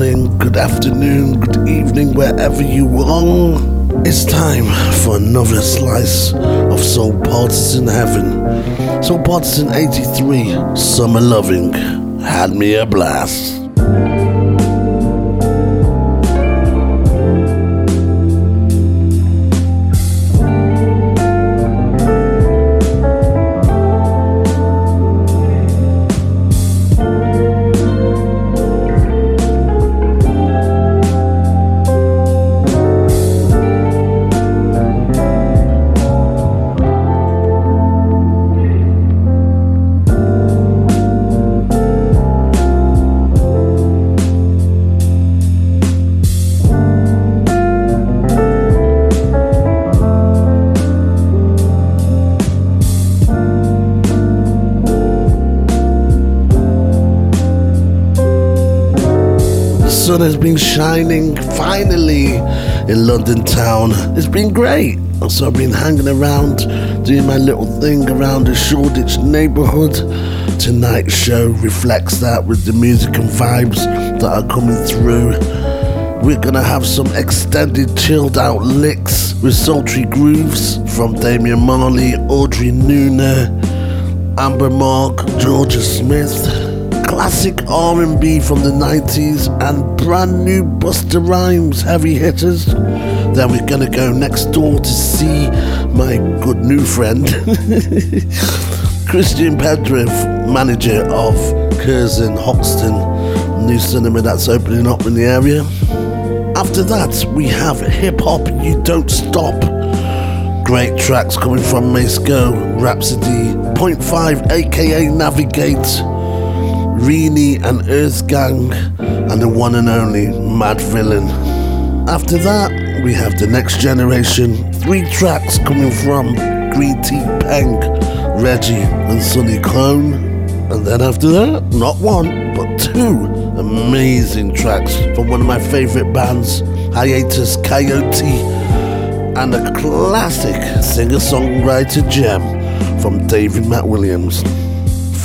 morning, good afternoon, good evening, wherever you are. It's time for another slice of Soul Partisan Heaven. Soul Partisan 83, Summer Loving, had me a blast. Sun has been shining finally in London town. It's been great. So I've been hanging around, doing my little thing around the Shoreditch neighbourhood. Tonight's show reflects that with the music and vibes that are coming through. We're gonna have some extended chilled out licks with sultry grooves from Damian Marley, Audrey Nuna, Amber Mark, Jorja Smith classic R&B from the 90s and brand new Busta Rhymes heavy hitters. Then we're gonna go next door to see my good new friend, Christian Pedriff, manager of Curzon Hoxton, new cinema that's opening up in the area. After that, we have Hip Hop You Don't Stop. Great tracks coming from Mace Go, Rapsody, Point 0.5 aka Navigate, Rini and EarthGang, and the one and only Madvillain. After that, we have the next generation, three tracks coming from Greentea Peng, Reggie, and Sonny Clone. And then after that, not one, but two amazing tracks from one of my favorite bands, Hiatus Kaiyote, and a classic singer songwriter gem from David Matt Williams.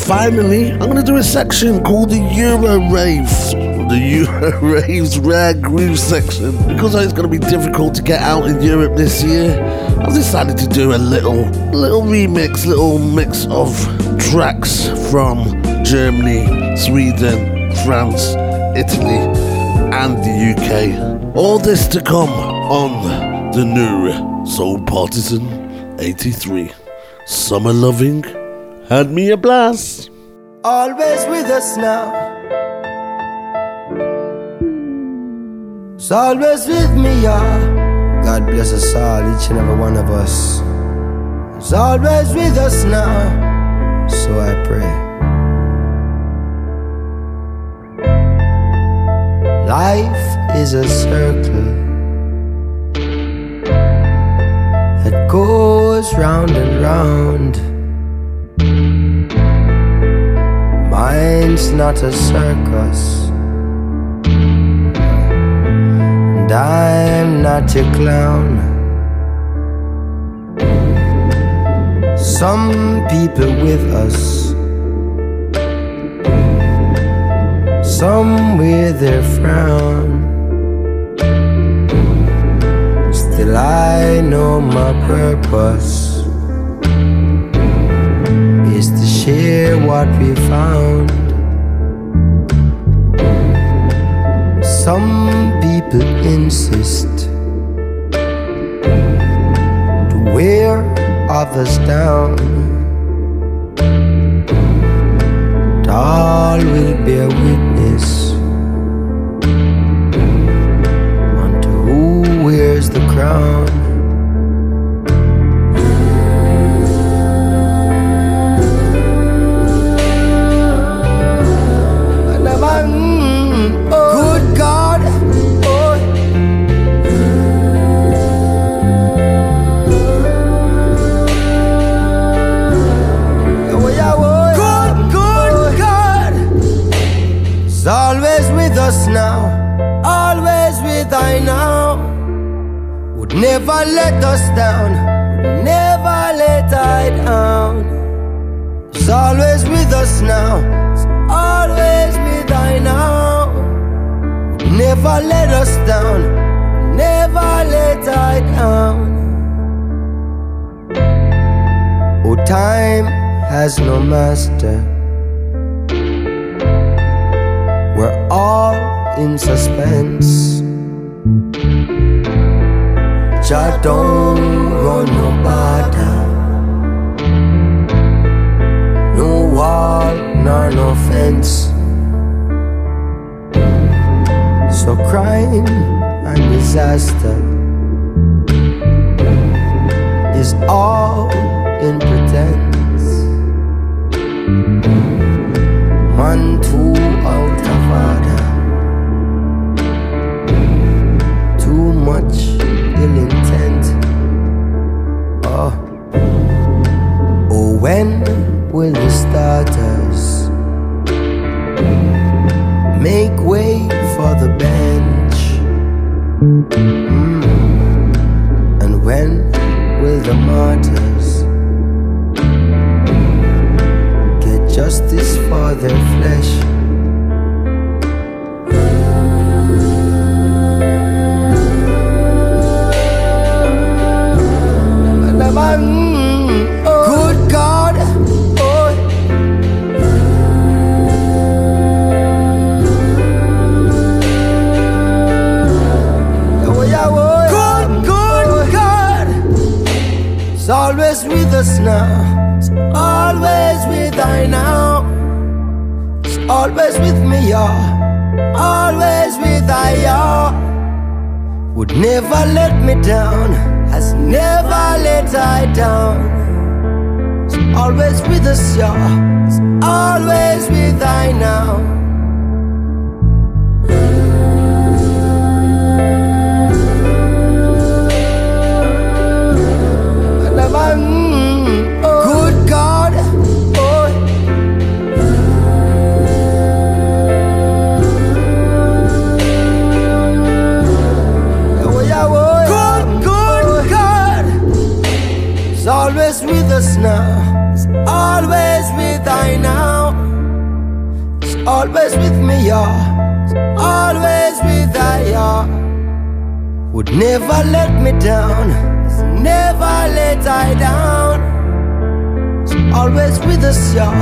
Finally, I'm to do a section called the Euro Raves. The Euro Raves Rare Groove section. Because it's to be difficult to get out in Europe this year, I've decided to do a little, little remix, little mix of tracks from Germany, Sweden, France, Italy, and the UK. All this to come on the new Soul Partisan 83. Summer Loving had me a blast. Always with us now. It's always with me, yeah. God bless us all, each and every one of us. It's always with us now. So I pray. Life is a circle that goes round and round. Mine's not a circus, and I'm not your clown. Some people with us, some with their frown. Still, I know my purpose is to share what we found. Some people insist to wear others down. All will bear witness unto who wears the crown. Us now, always with I now. Would never let us down, would never let I down. It's always with us now, it's always with I now. Would never let us down, never let I down. Oh, time has no master. All in suspense. Jah don't run no border, no wall nor no fence. So crime and disaster is all in pretense. Man too out of order, too much ill intent. Oh, oh, when will the starters? make way for the bench. Mm. And when will the martyrs justice for their flesh? Good God, oh. Good, good God, it's always with us now. Y'all. Always with I, y'all. Would never let me down. Has never let I down. It's always with us. It's always with I now. Mm, with us now. It's always with I now. It's always with me, y'all. It's always with I, y'all. Would never let me down. It's never let I down. It's always with us, y'all.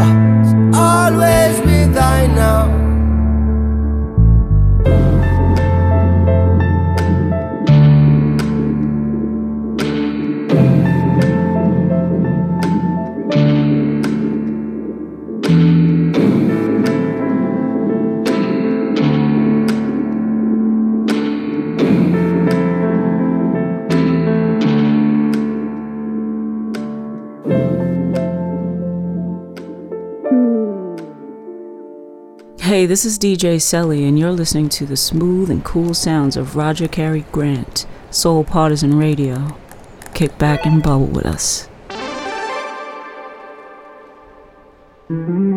It's always with I now. Hey, this is DJ Selly, and you're listening to the smooth and cool sounds of Roger Cary Grant, Soul Partisan Radio. Kick back and bubble with us. I'm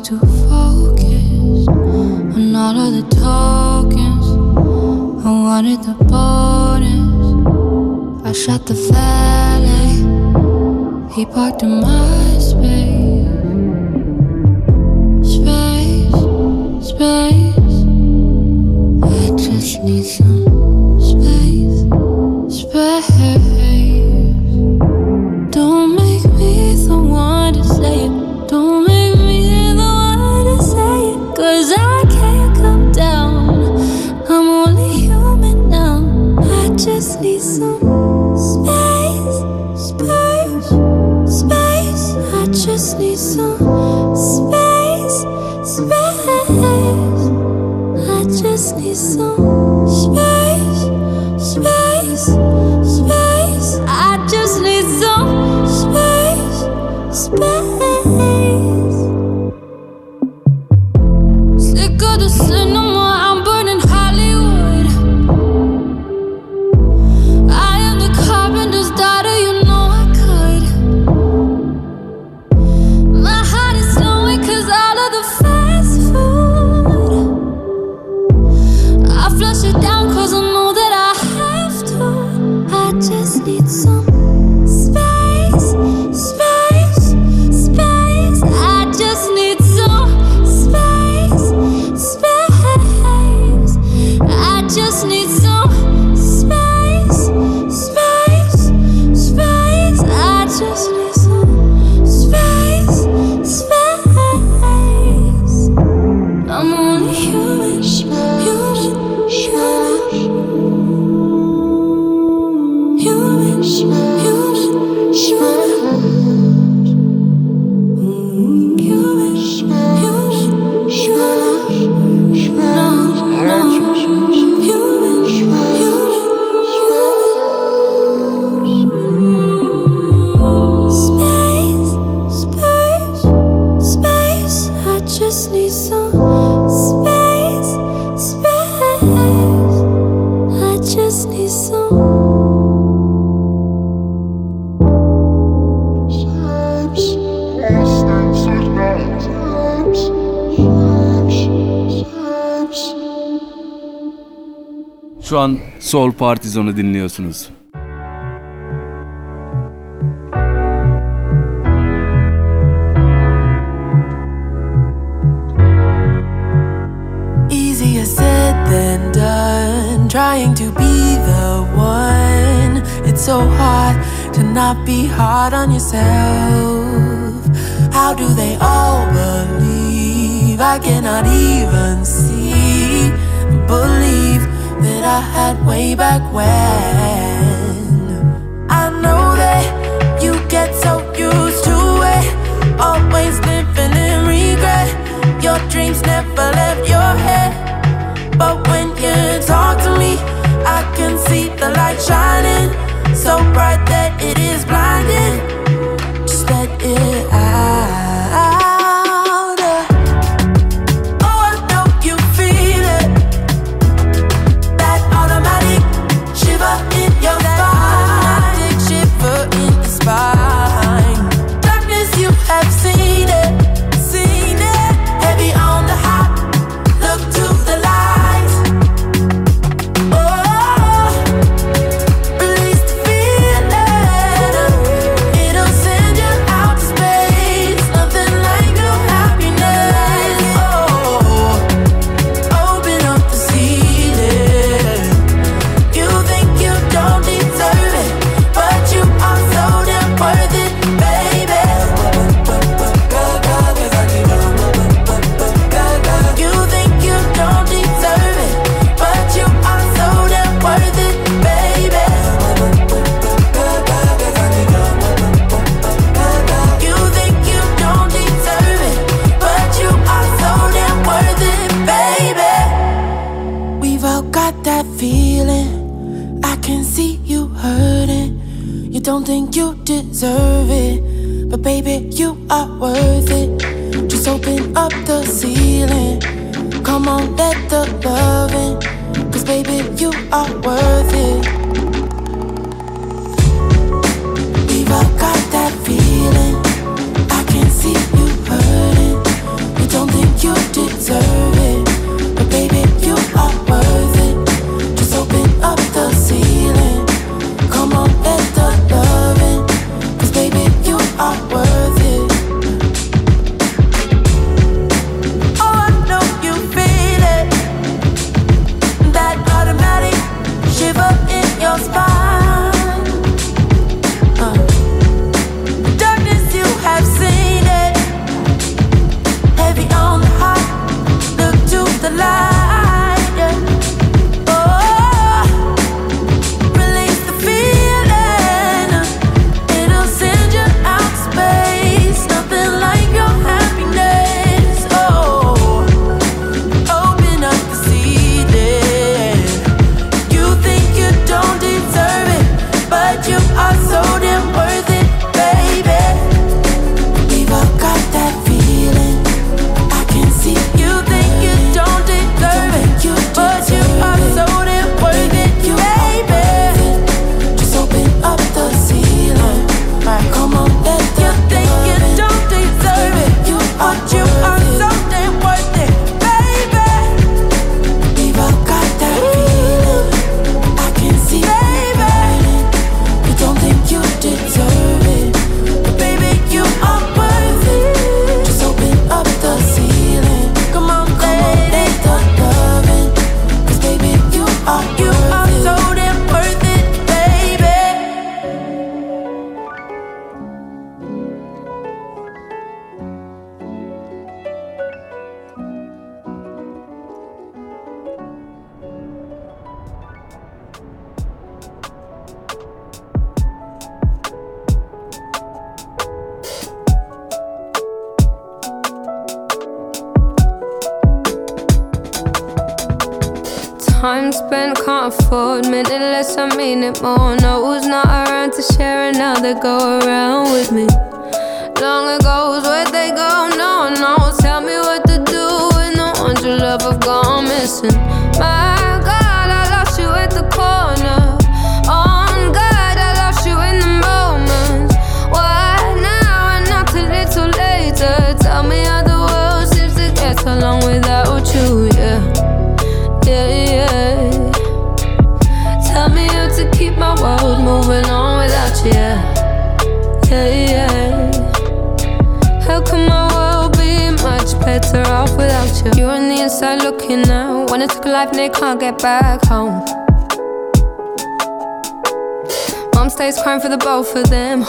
cause I an Soul Partizon'u dinliyorsunuz. Back when.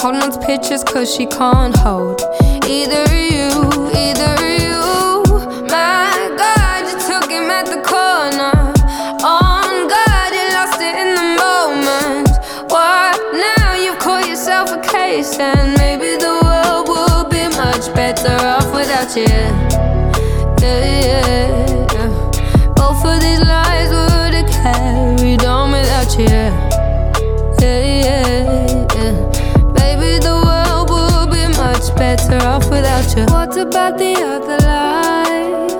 Holding on to pictures cause she can't hold. About the other life?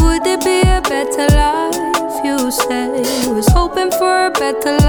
Would it be a better life? You say was hoping for a better life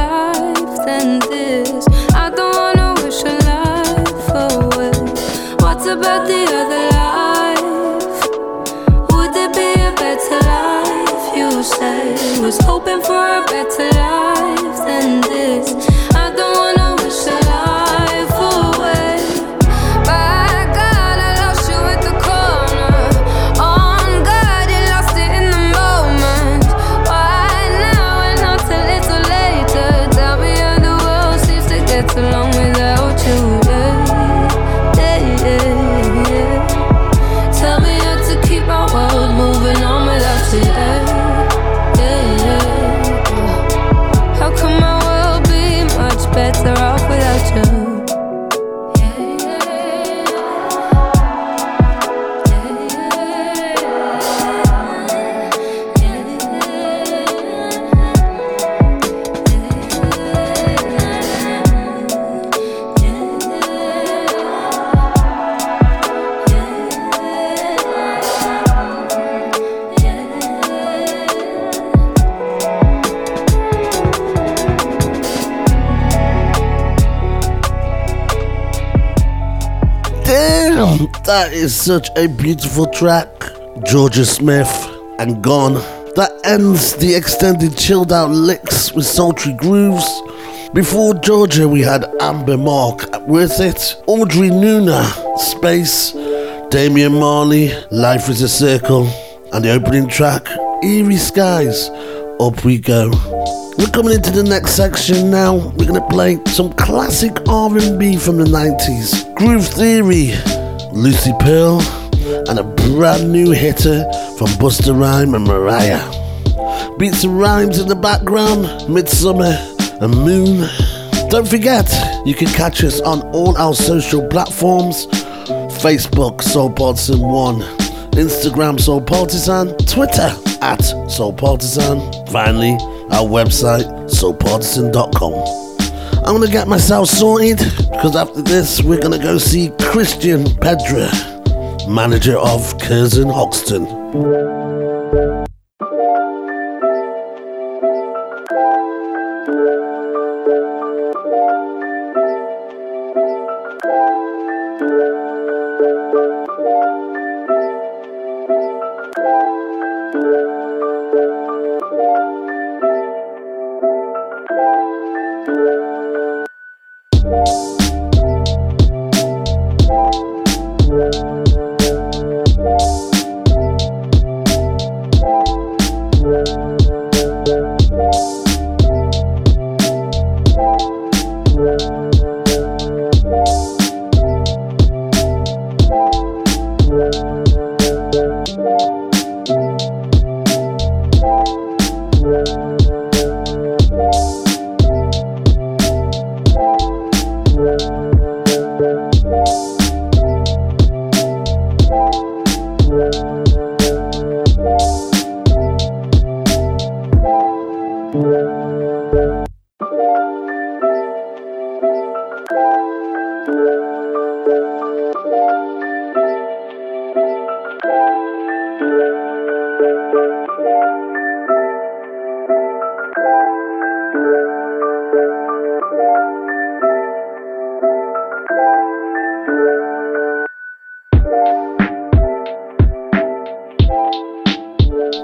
is such a beautiful track. Jorja Smith and Gone. That ends the extended chilled out licks with sultry grooves. Before Jorja, we had Amber Mark with it, Audrey Nuna, Space, Damian Marley, Life is a Circle, and the opening track, Eerie Skies, Up We Go. We're coming into the next section now. We're gonna play some classic R&B from the 90s. Groove Theory, Lucy Pearl, and a brand new hitter from Busta Rhyme and Mariah. Beats and rhymes in the background, Midsummer and Moon. Don't forget, you can catch us on all our social platforms Facebook, Soul Partisan 1, Instagram, Soul Partisan, Twitter, at Soul Partisan. Finally, our website, soulpartisan.com. I'm gonna get myself sorted because after this, we're gonna go see Christian Pedra, manager of Curzon Hoxton.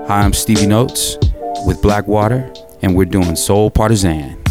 Hi, I'm Stevie Notes with Blackwater, and we're doing Soul Partisan.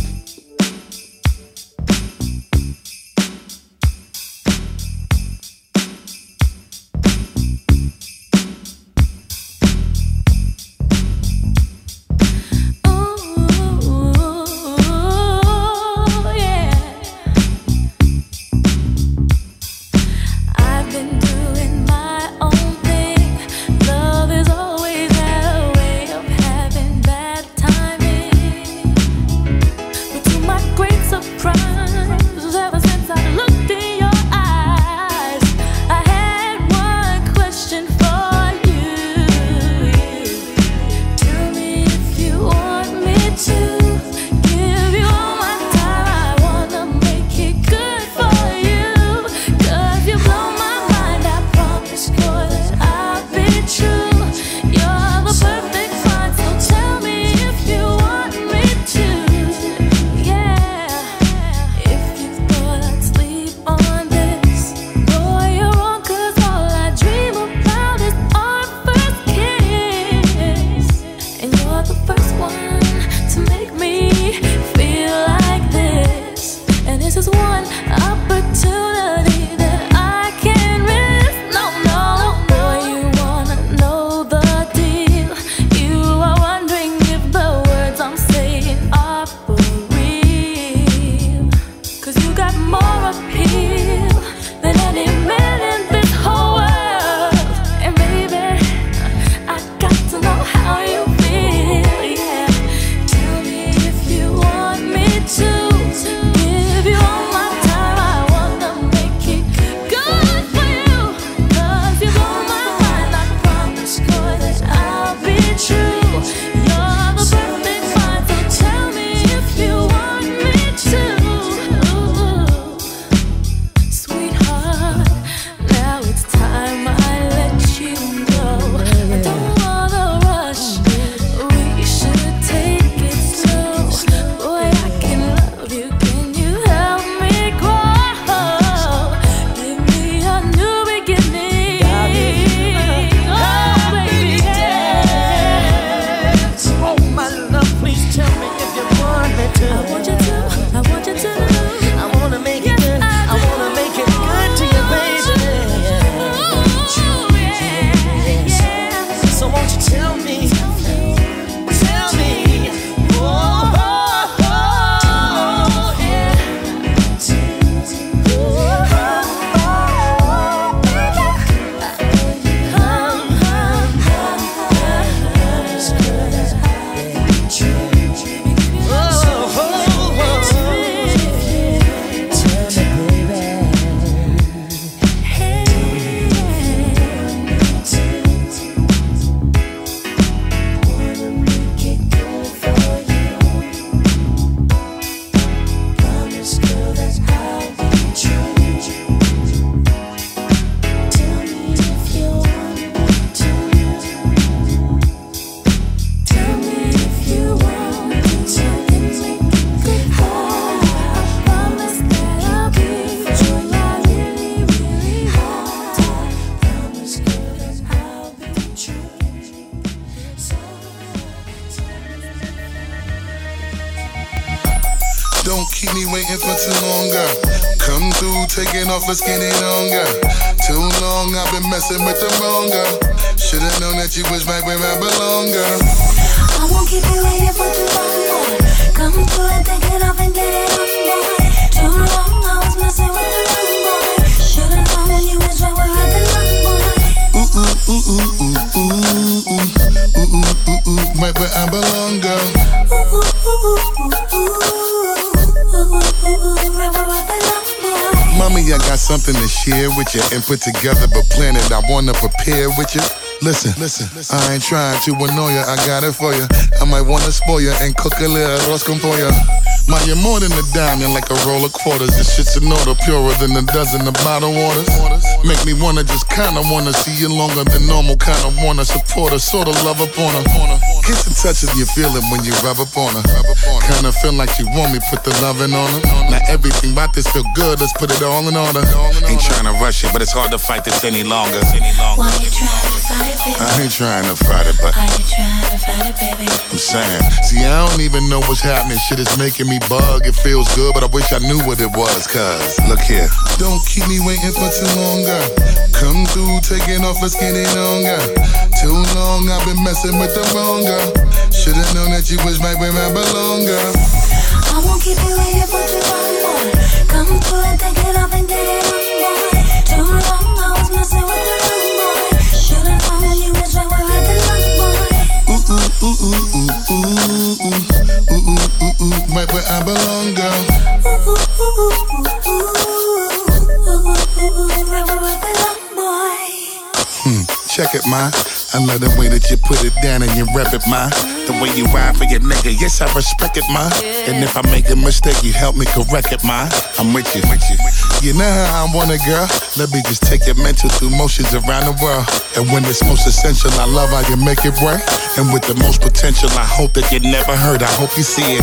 Taking off, it on, girl. Too long, I've been messing with the wrong girl. Should've known that you was right where I belong, girl. I won't keep you waiting for too long. Come through and take it off and get it on, boy. Too long, I was messing with the wrong boy. Should've known you was right where I belong, boy. Ooh, ooh, ooh, ooh, ooh, ooh, ooh. Ooh, ooh, ooh, ooh, right where I belong, girl. Ooh, ooh, ooh, ooh, ooh, ooh. Ooh, ooh, ooh, ooh, right where I belong, boy. Mommy, I got something to share with you and put together, but plan it. I wanna prepare with you. Listen, listen, I ain't trying to annoy ya, I got it for ya. I might wanna spoil ya and cook a little arroz con pollo. Ma, you're more than a diamond, like a roll of quarters. This shit's an order purer than a dozen of bottled waters. Make me wanna just kinda wanna see you longer than normal, kinda wanna support her, sorta love upon her. Kiss and touches you feel it when you rub up on her. Kinda feel like you want me, put the loving on her. Now everything about this feel good, let's put it all in order. Ain't trying to rush it, but it's hard to fight this any longer. Why you trying to fight it, baby? I ain't trying to fight it, but Why you trying to fight it, baby? I'm saying, see, I don't even know what's happening. Shit is making me bug. It feels good, but I wish I knew what it was. Cause, look here. Don't keep me waiting for too long, girl. Come through, taking off, it on, girl. Too long, I've been messing with the wrong girl. Should've known that you was right where I belong, girl. I won't keep you waiting for too long, boy. Come through and take it off and get it on, boy. Too long, I was messing with the right where I belong, girl. Hmm, check it, ma. I love the way that you put it down and you rep it, ma. The way you ride for your nigga, yes, I respect it, ma. And if I make a mistake, you help me correct it, ma. I'm with you, with you. You know how I want it, girl. Let me just take your mental through motions around the world. And when it's most essential, I love how you make it work. And with the most potential, I hope that you never hurt. I hope you see it.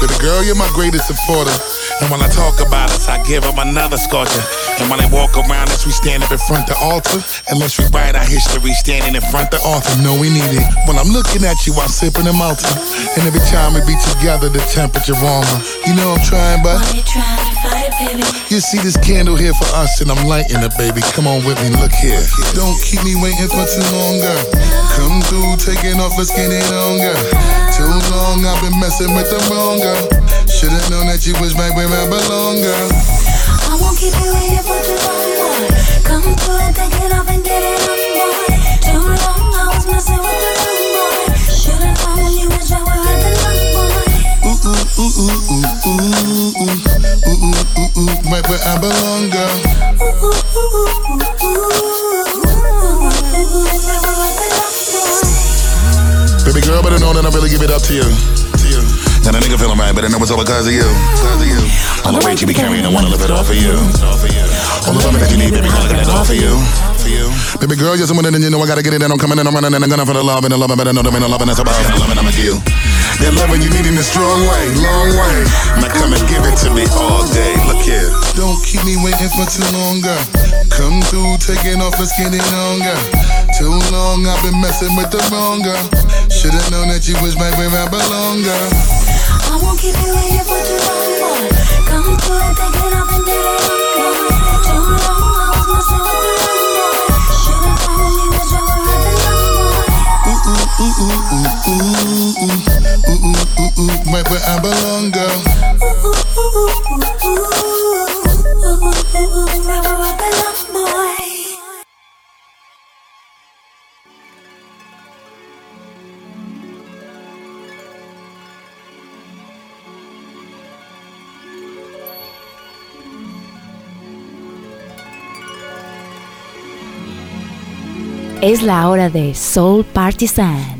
But girl, you're my greatest supporter. And when I talk about us, I give them another sculpture. And when they walk around us, we stand up in front the altar. And let's rewrite our history standing in front of the author. No, we need it. When I'm looking at you, I'm sipping a Malta. And every time we be together, the temperature warmer. You know I'm trying, but you trying to fight it, you see this candle here for us, and I'm lighting it, baby. Come on with me, look here. Don't keep me waiting for too long, girl. Come through, taking off, it on, girl. Too long, I've been messing with the wrong girl. Should've known that you was right where I belong, girl. I won't keep you waiting for too long. Come through and take it off and get it on, boy. Too long I was messing with the wrong boy. Should've known you was right where I belong, boy. Ooh, ooh, ooh, ooh, ooh, ooh, ooh, ooh, ooh, ooh, ooh, right where I belong, girl. Ooh, ooh, ooh, ooh, ooh, ooh, ooh, right where I belong, boy. Baby girl, better know that I really give it up to you. To you. Now the nigga feeling right, but I know it's all because of you. Because of you. All the weight you be carrying, I wanna live it off for you. All the loving that you need, baby girl, I got it all for you. Baby girl, you're someone that you know I gotta get it, and I'm coming and I'm running and I'm gonna for the love and the love, and better know there ain't no loving that's about and the loving I'ma give. That loving you need in a strong way, long way. Now come and give it to me all day. Look here. Don't keep me waiting for too long, girl. Come through, taking off, let's get it. Too long, I've been messing with the wrong girl. Should've known that you was right where I belong, girl. I won't keep you waiting for too long. Come through and take it off and get it on. Too long I was messing with the. Should've known you was right where I belong, boy. Ooh, ooh, ooh, ooh, ooh, ooh, ooh, ooh, ooh, ooh, ooh, right where I belong, girl. Ooh, ooh, ooh, ooh, ooh, ooh, ooh, ooh, ooh, right where I belong, Es la hora de Soul Partisan.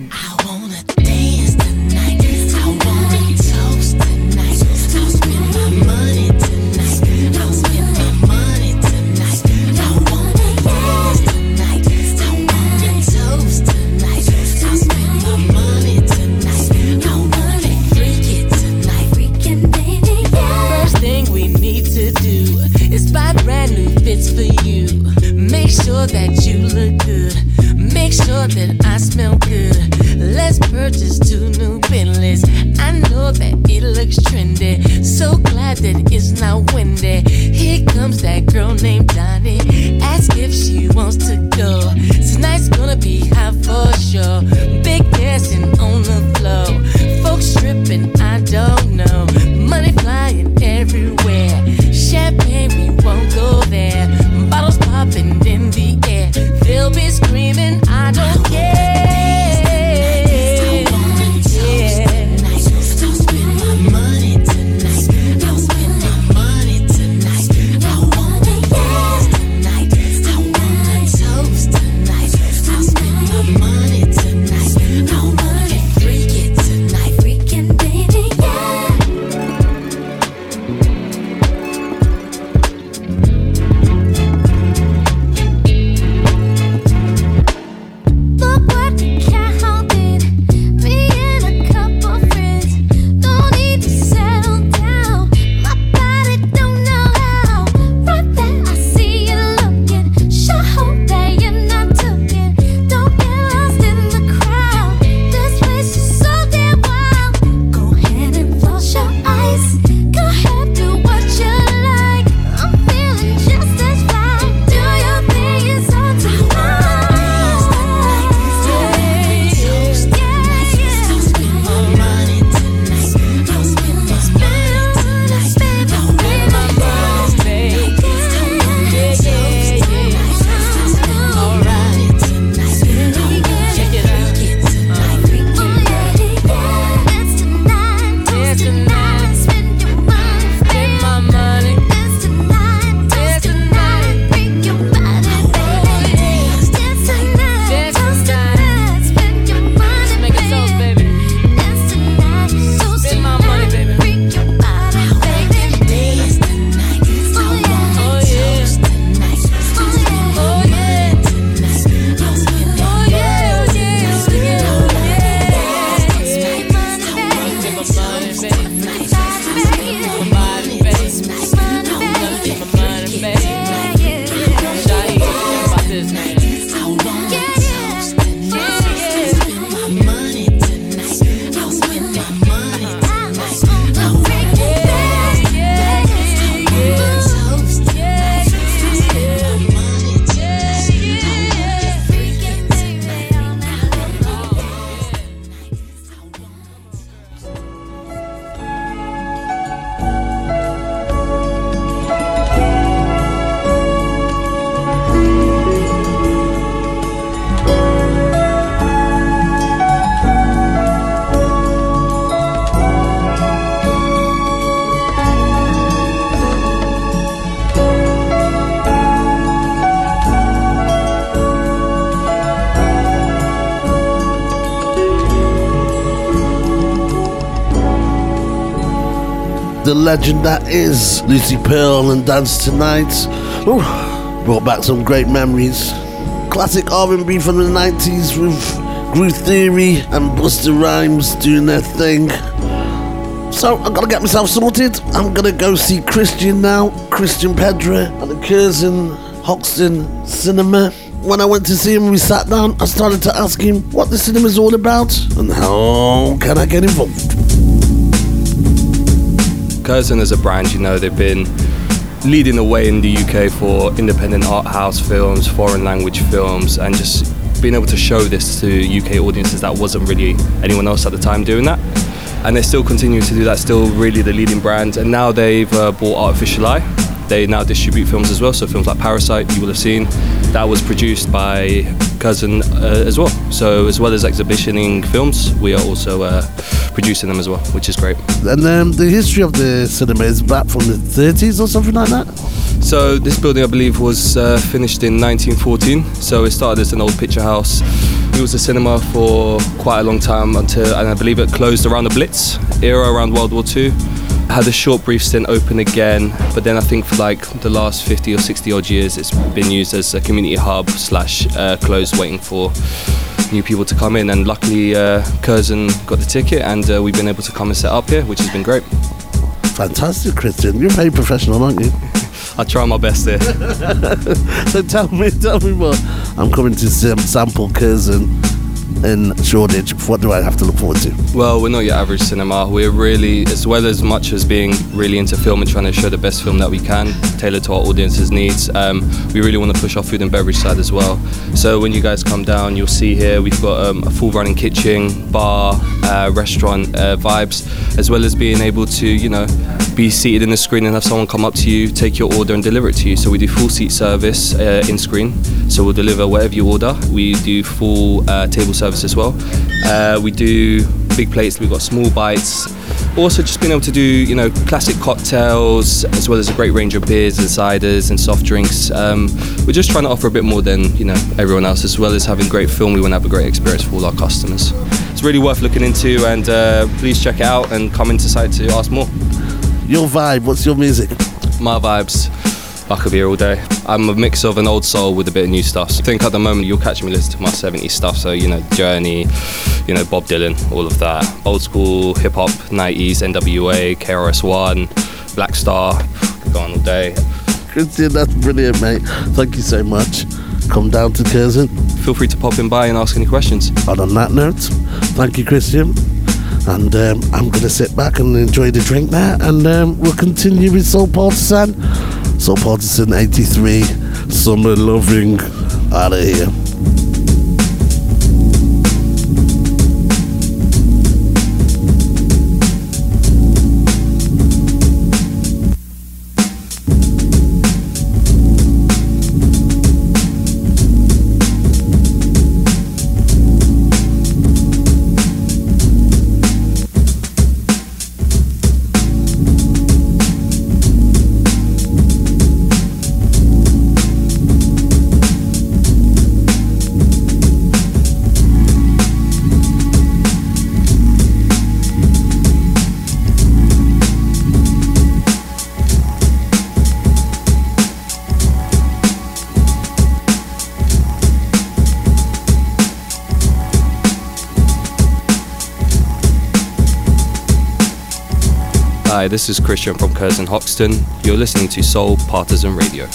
Legend that is Lucy Pearl and Dance Tonight. Ooh, brought back some great memories. Classic R&B from the 90s with Groove Theory and Busta Rhymes doing their thing. So I'm gonna get myself sorted. I'm gonna go see Christian now, Christian Pedro at the Curzon Hoxton Cinema. When I went to see him, we sat down. I started to ask him what the cinema's all about and how can I get involved. Curzon as a brand, you know, they've been leading the way in the UK for independent art house films, foreign language films, and just being able to show this to UK audiences that wasn't really anyone else at the time doing that. And they're still continuing to do that, still really the leading brand. And now they've uh, bought Artificial Eye. They now distribute films as well, so films like Parasite, you will have seen, that was produced by Curzon uh, as well. So, as well as exhibitioning films, we are also uh, producing them as well, which is great. And um, the history of the cinema is back from the 30s or something like that? So this building, I believe, was uh, finished in 1914. So it started as an old picture house. It was a cinema for quite a long time until, and I believe it closed around the Blitz era, around World War II. Had a short, brief stint open again, but then I think for like the last 50 or 60 odd years, it's been used as a community hub slash uh, closed, waiting for new people to come in. And luckily, uh, Curzon got the ticket, and uh, we've been able to come and set up here, which has been great. Fantastic, Christian. You're very professional, aren't you? I try my best there. so tell me, tell me more. I'm coming to sam- sample Curzon in Shoreditch. What do I have to look forward to? Well, we're not your average cinema. We're really, as well as much as being really into film and trying to show the best film that we can, tailored to our audience's needs, um, we really want to push our food and beverage side as well. So when you guys come down, you'll see here we've got um, a full running kitchen, bar, uh, restaurant uh, vibes, as well as being able to, you know, be seated in the screen and have someone come up to you, take your order and deliver it to you. So we do full seat service uh, in screen. So we'll deliver whatever you order. We do full uh, table service as well. Uh, we do big plates. We've got small bites. Also, just being able to do you know classic cocktails as well as a great range of beers and ciders and soft drinks. Um, we're just trying to offer a bit more than you know everyone else, as well as having great film. We want to have a great experience for all our customers. It's really worth looking into, and uh, please check it out and come into site to ask more. Your vibe, what's your music? My vibes. I could be here all day. I'm a mix of an old soul with a bit of new stuff. So I think at the moment you'll catch me listening to my 70s stuff. So, you know, Journey, you know, Bob Dylan, all of that. Old school hip hop, 90s, NWA, KRS-One, Black Star. Could go on all day. Christian, that's brilliant, mate. Thank you so much. Come down to Curzon. Feel free to pop in by and ask any questions. And on that note, thank you, Christian. And um, I'm going to sit back and enjoy the drink there. And um, we'll continue with Soul Partisan. Soul Partisan 83, Summer Loving. Out of here. Hi, this is Christian from Curzon Hoxton. You're listening to Soul Partisan Radio.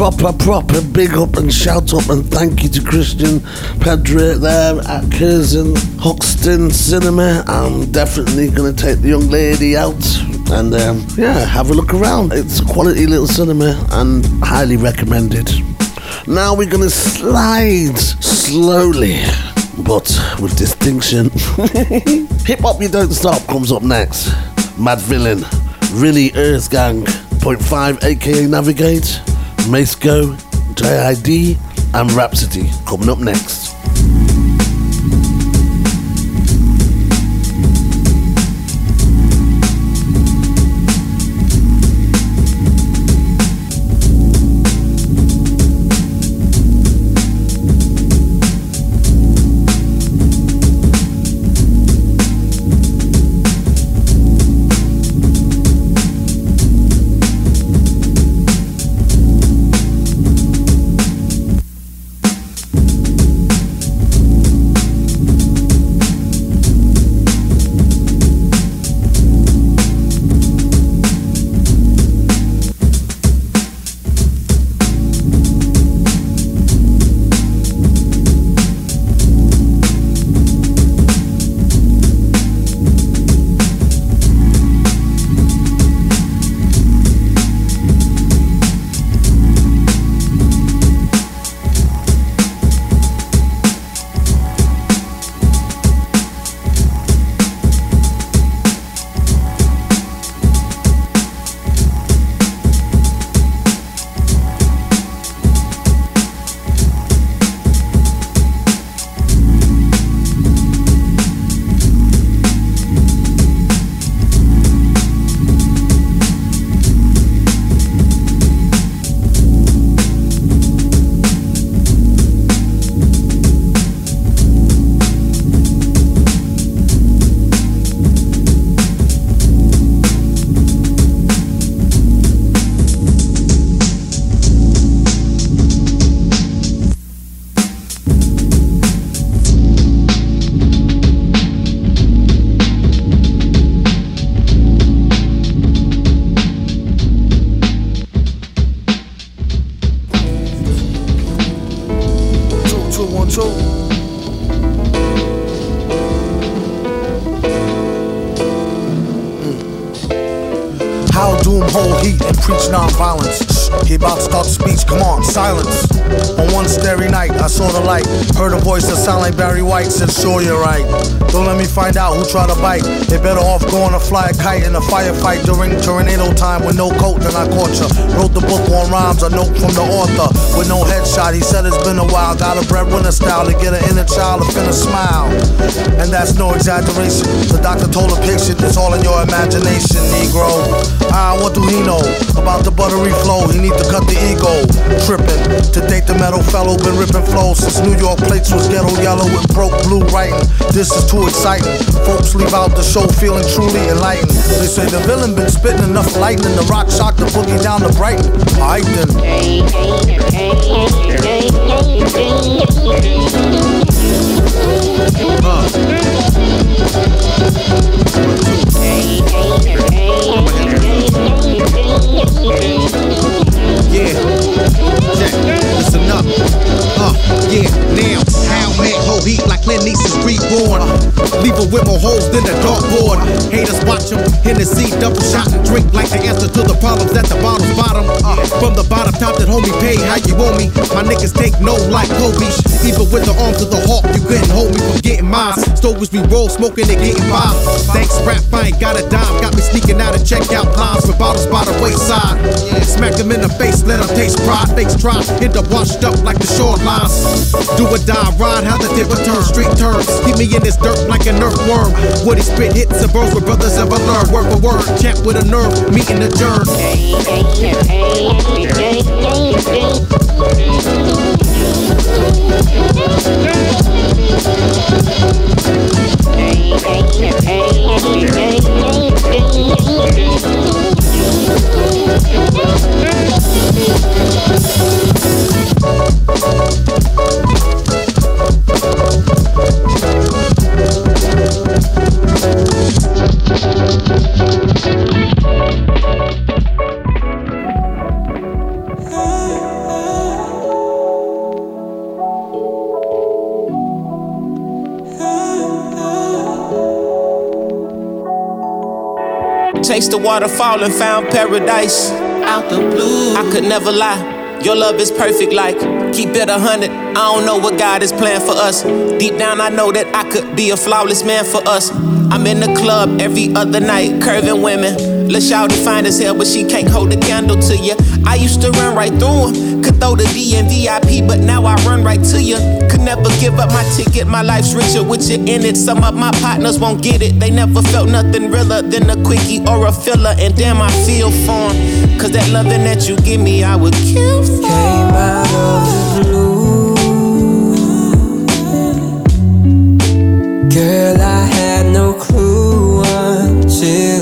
Proper, proper big up and shout up and thank you to Christian Pedro there at Curzon Hoxton Cinema. I'm definitely going to take the young lady out and um, yeah, have a look around. It's a quality little cinema and highly recommended. Now we're going to slide slowly but with distinction. Hip Hop You Don't Stop comes up next. Madvillain, Really EarthGang, Point 5 aka Navigate, Masego, JID, and Rapsody coming up next. You're right. Don't let me find out who tried to bite. They better off going to fly a kite in a firefight during tornado time with no coat than I caught ya. Wrote the book on rhymes, a note from the author with no headshot. He said it's been a while. Got a breadwinner style to get an inner child to finna smile. And that's no exaggeration. The doctor told the patient it's all in your imagination, Negro. Ah, what do he know about the buttery flow? He need to cut the ego. Tripping. To date, the metal fellow been ripping flow since New York plates was ghetto yellow with broke blue writing. This is too exciting. Folks leave out the show feeling truly enlightened. They say the villain been spitting enough lightning to rock shock the boogie down to Brighton. Alright then. Yeah, listen up. Uh, yeah, now, how met whole heat like Clint East's reborn. Leave a with more holes than a dartboard. Haters watch them, Hennessy double shot and drink like the answer to the problems at the bottom's bottom. Uh, from the bottom top that homie pay how you want me. My niggas take no like Kobe. Even with the arms of the hawk, you couldn't hold me from getting mine. Stovers we roll, smoking and getting by. Thanks, rap, I ain't got a dime. Got me sneaking out of checkout lines with bottles by the wayside. Smack in the face, let taste pride. Fakes try, hit up washed up like the shorelines. Do or die, ride how the tip turn, street turns. Keep me in this dirt like an earthworm. Woody spit hits a both with brothers of learn Word for word, champ with a nerve, meeting adjourned. Hey, hey, hey, Chased the waterfall and found paradise. Out the blue. I could never lie. Your love is perfect like keep it a hundred. I don't know what God is planned for us. Deep down, I know that I could be a flawless man for us. I'm in the club every other night, curving women. Let's shout as hell, but she can't hold a candle to you. I used to run right through them, throw the D VIP, but now I run right to you. Could never give up my ticket, my life's richer with you in it. Some of my partners won't get it, they never felt nothing realer than a quickie or a filler. And damn, I feel for 'em. Cause that loving that you give me, I would kill for. Came out of the blue. Girl, I had no clue until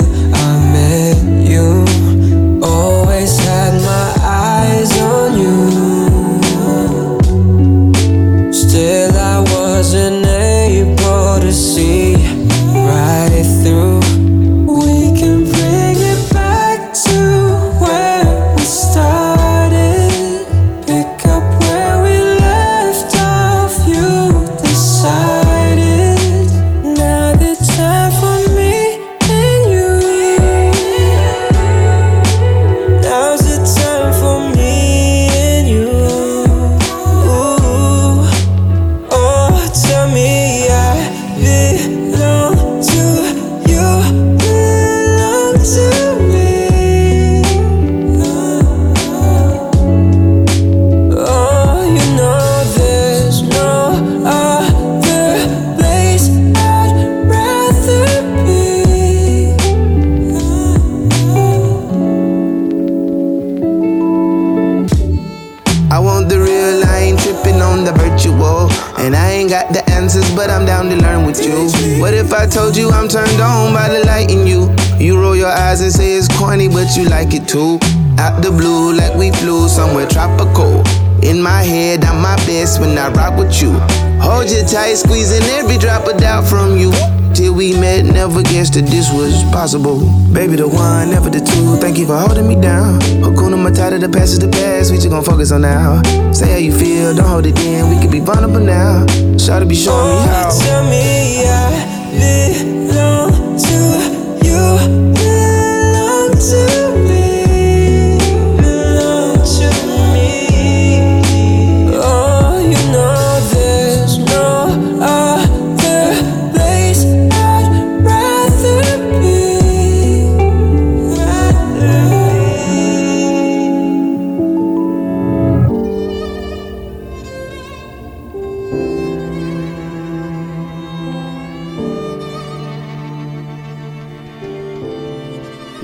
guessed that this was possible. Baby, the one, never the two. Thank you for holding me down. Hakuna Matata, the past is the past. We just gonna focus on now. Say how you feel, don't hold it in. We can be vulnerable now. Try to be showing me how. Tell me I belong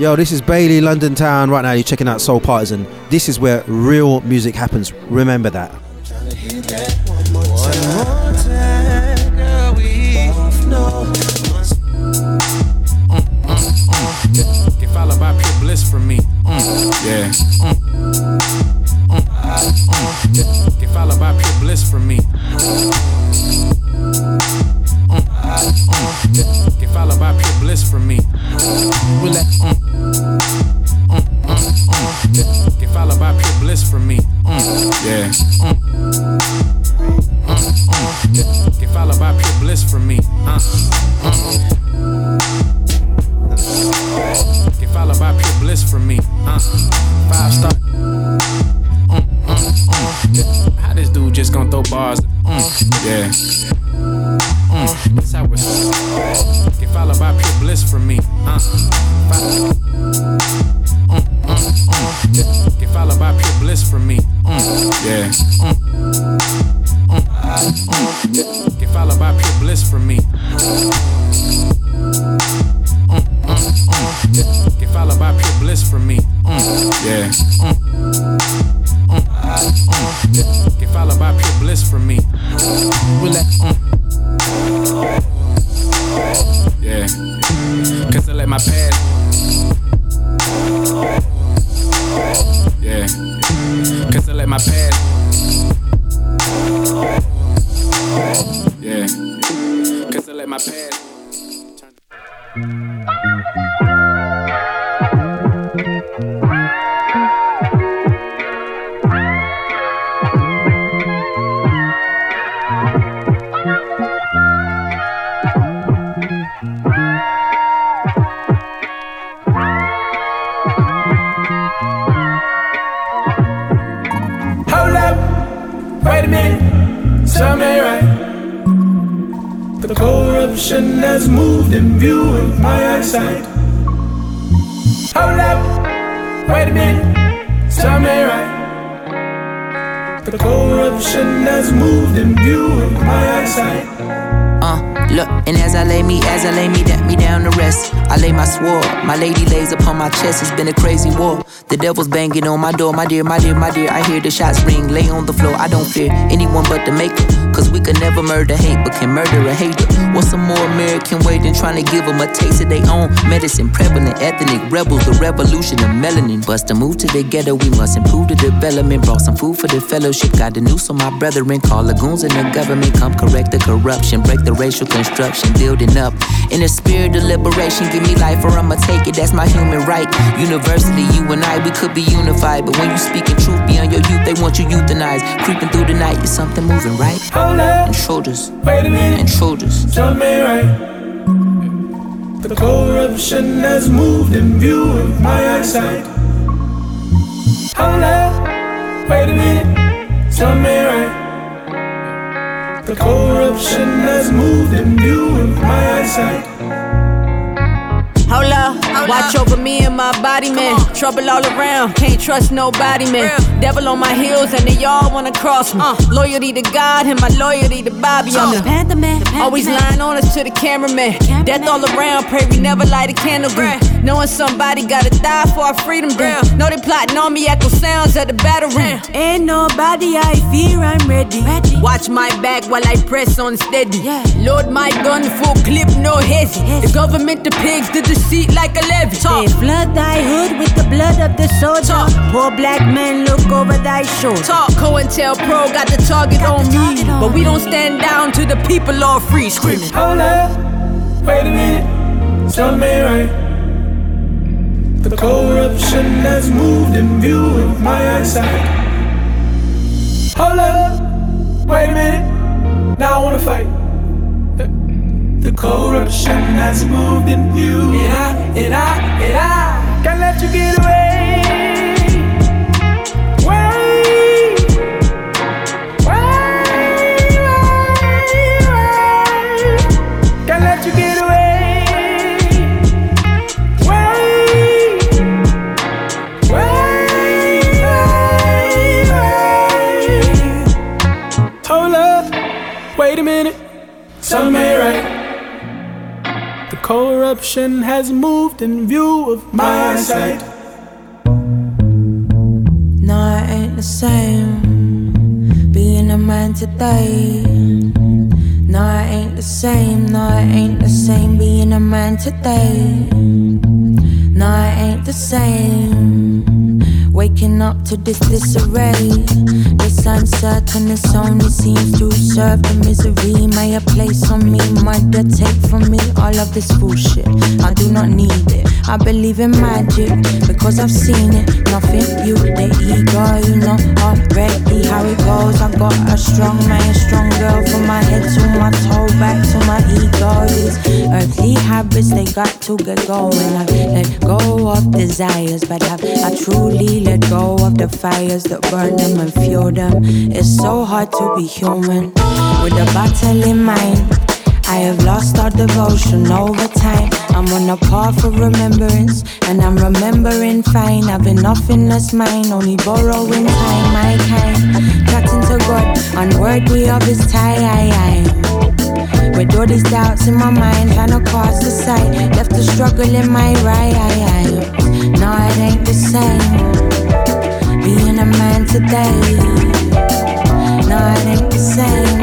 Yo, this is Bailey, London Town. Right now, you're checking out Soul Partisan. This is where real music happens. Remember that. Followed by pure bliss from me. Mm, mm, mm. Followed by pure bliss from me. Mm, yeah. Mm, It's been a crazy war. The devil's banging on my door, my dear, my dear, my dear. I hear the shots ring, lay on the floor. I don't fear anyone but the maker. Cause we can never murder hate, but can murder a hater. What's a more American way than trying to give them a taste of their own medicine? Prevalent ethnic rebels, the revolution of melanin. Bust move to the ghetto, we must improve the development. Brought some food for the fellowship, got the news on my brethren. Call lagoons in the government, come correct the corruption, break the racial construction, building up. In the spirit of liberation, give me life or I'ma take it, that's my human right. Universally, you and I, we could be unified. But when you speaking truth beyond your youth, they want you euthanized. Creeping through the night, is something moving right? Hold up, Intruders, wait a minute, intruders. tell me right. The corruption has moved in view of my eyesight. Hold up, wait a minute, tell me right. The corruption has moved in view of my eyesight. Hold up, watch over me and my body, man. Trouble all around, can't trust nobody, man. Devil on my heels, and they all wanna cross me. Loyalty to God and my loyalty to Bobby. I'm the Panther Man. Always lying on us to the cameraman. Death all around, pray we never light a candle. Green. Knowing somebody gotta die for our freedom. Damn. Know they plotting on me, echo sounds at the battle ring. Ain't nobody I fear, I'm ready. Watch my back while I press on steady. Yeah. Load my gun full clip, no hezzy. The government, the pigs, the deceit like a levy. They flood thy hood with the blood of the soldier. Talk. Poor black men look over thy shoulder. Talk. COINTELPRO got the target on me. But we don't stand down to the people all free screaming. Hold up, wait a minute, tell me right. The corruption has moved in view of my eyesight. Hold up, wait a minute, now I wanna fight. The corruption has moved in view, and I, and I, and I can't let you get away. Way, tell me right. The corruption has moved in view of my sight. No, it ain't the same being a man today. No, it ain't the same. No, it ain't the same being a man today. No, it ain't the same. Waking up to this disarray. This uncertainness only seems to serve the misery. May a place on me, mother take from me all of this bullshit. I do not need it. I believe in magic because I've seen it. Nothing you, the ego, you know already how it goes. I got a strong man, strong girl from my head to my toe, back to my ego. These earthly habits they got to get going. I let go of desires, but I've I truly let go of the fires that burn them and fuel them. It's so hard to be human with a battle in mind. I have lost all devotion over time. I'm on a path of remembrance, and I'm remembering fine. Having nothing that's mine, only borrowing time. My kind, cutting to God, unworthy of His time. With all these doubts in my mind, trying to cross the sight, left to struggle in my right. No, it ain't the same. Being a man today. No, it ain't the same.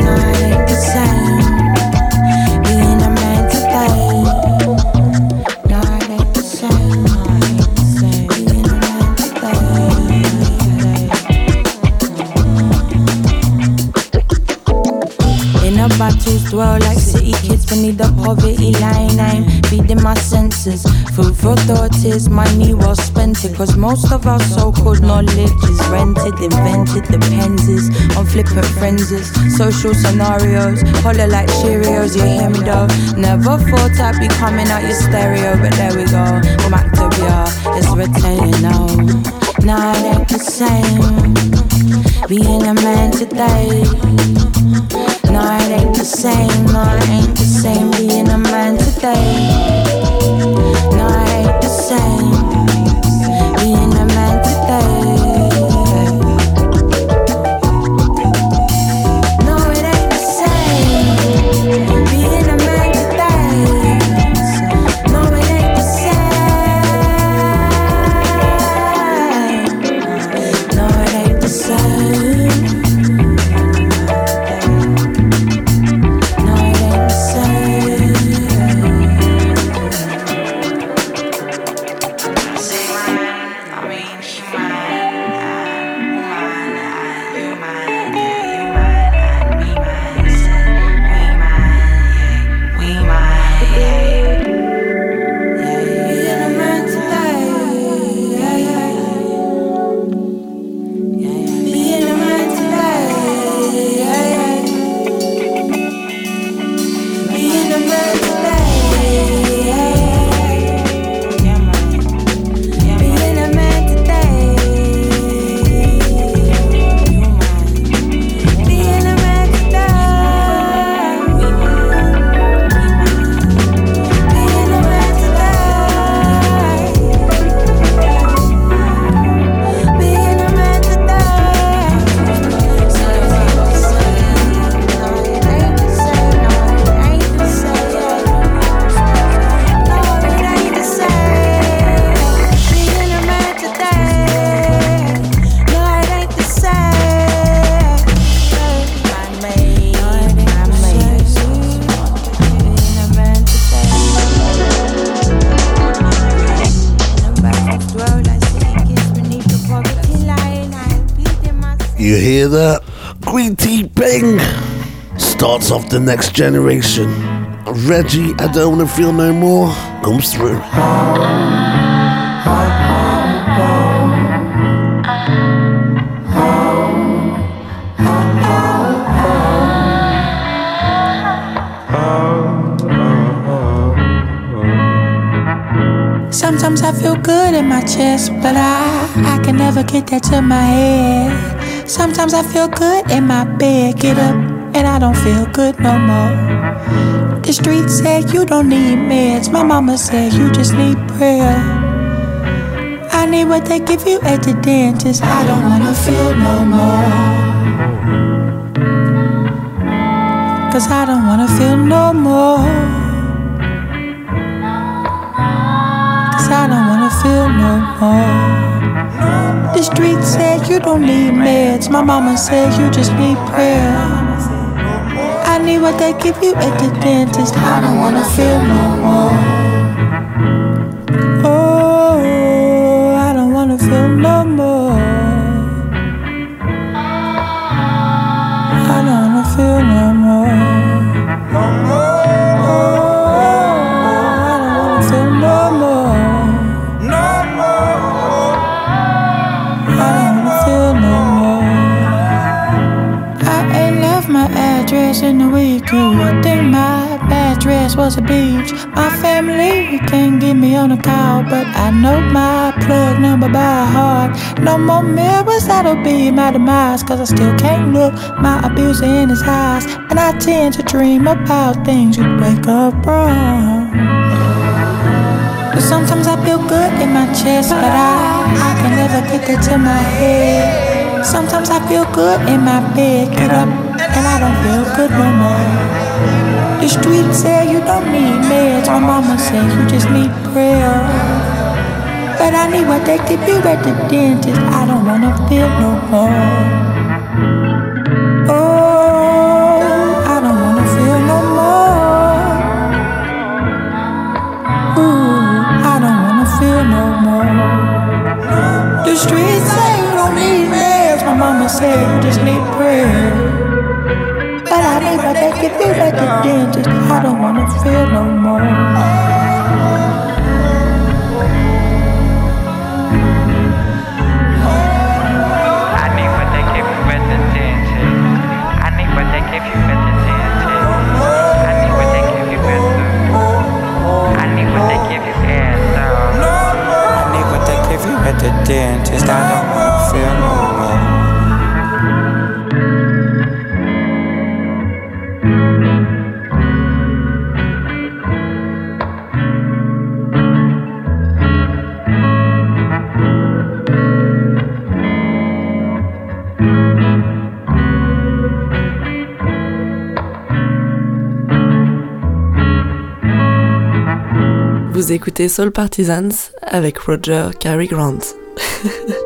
A battles dwell like city kids beneath the poverty line. I'm feeding my senses. Food for thought is money well spent. It, Cause most of our so called knowledge is rented, invented, depends is on flippant frenzies. Social scenarios, holler like Cheerios, you hear me though. Never thought I'd be coming out your stereo, but there we go. Mac to it's retained now. It ain't the same. Being a man today night ain't the same. Night ain't the same being a man today. Night ain't the same. Hear that? Greentea Peng starts off the next generation. Reggie, I don't wanna feel no more, comes through. Sometimes I feel good in my chest, but I, I can never get that to my head. Sometimes I feel good in my bed, get up, and I don't feel good no more. The street said you don't need meds, my mama said you just need prayer. I need what they give you at the dentist, I don't wanna feel no more. Cause I don't wanna feel no more. Cause I don't wanna feel no more. The street said you don't need meds. My mama said you just need prayer. I need what they give you at the dentist. I don't wanna feel no more. Address was a beach. My family can't get me on a call, but I know my plug number by heart. No more mirrors, that'll be my demise. Cause I still can't look my abuser in his eyes. And I tend to dream about things you'd wake up from. But sometimes I feel good in my chest, but I, I can never get that to my head. Sometimes I feel good in my bed, get up, and I don't feel good no more. The streets say you don't need meds, my mama say you just need prayer. But I need what they give you at the dentist, I don't wanna feel no more. Oh, I don't wanna feel no more. Ooh, I don't wanna feel no more. The streets say you don't need meds. My mama said you just need prayer. But I need what they give you at the dentist. I don't wanna feel no more. I need what they give you at the dentist. I need what they give you at the dentist. I need what they give you at the. I need what they give you at the. I need what they give you at the dentist. I don't wanna feel no more. Vous écoutez Soul Partisans avec Roger Cary Grant.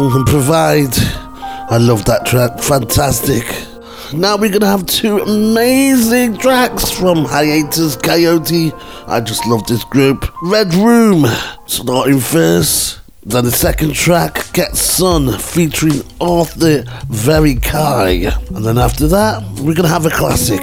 song and provide. I love that track, fantastic. Now we're gonna have two amazing tracks from Hiatus Kaiyote. I just love this group. Red Room, starting first. Then the second track, Get Sun, featuring Arthur Verocai. And then after that, we're gonna have a classic.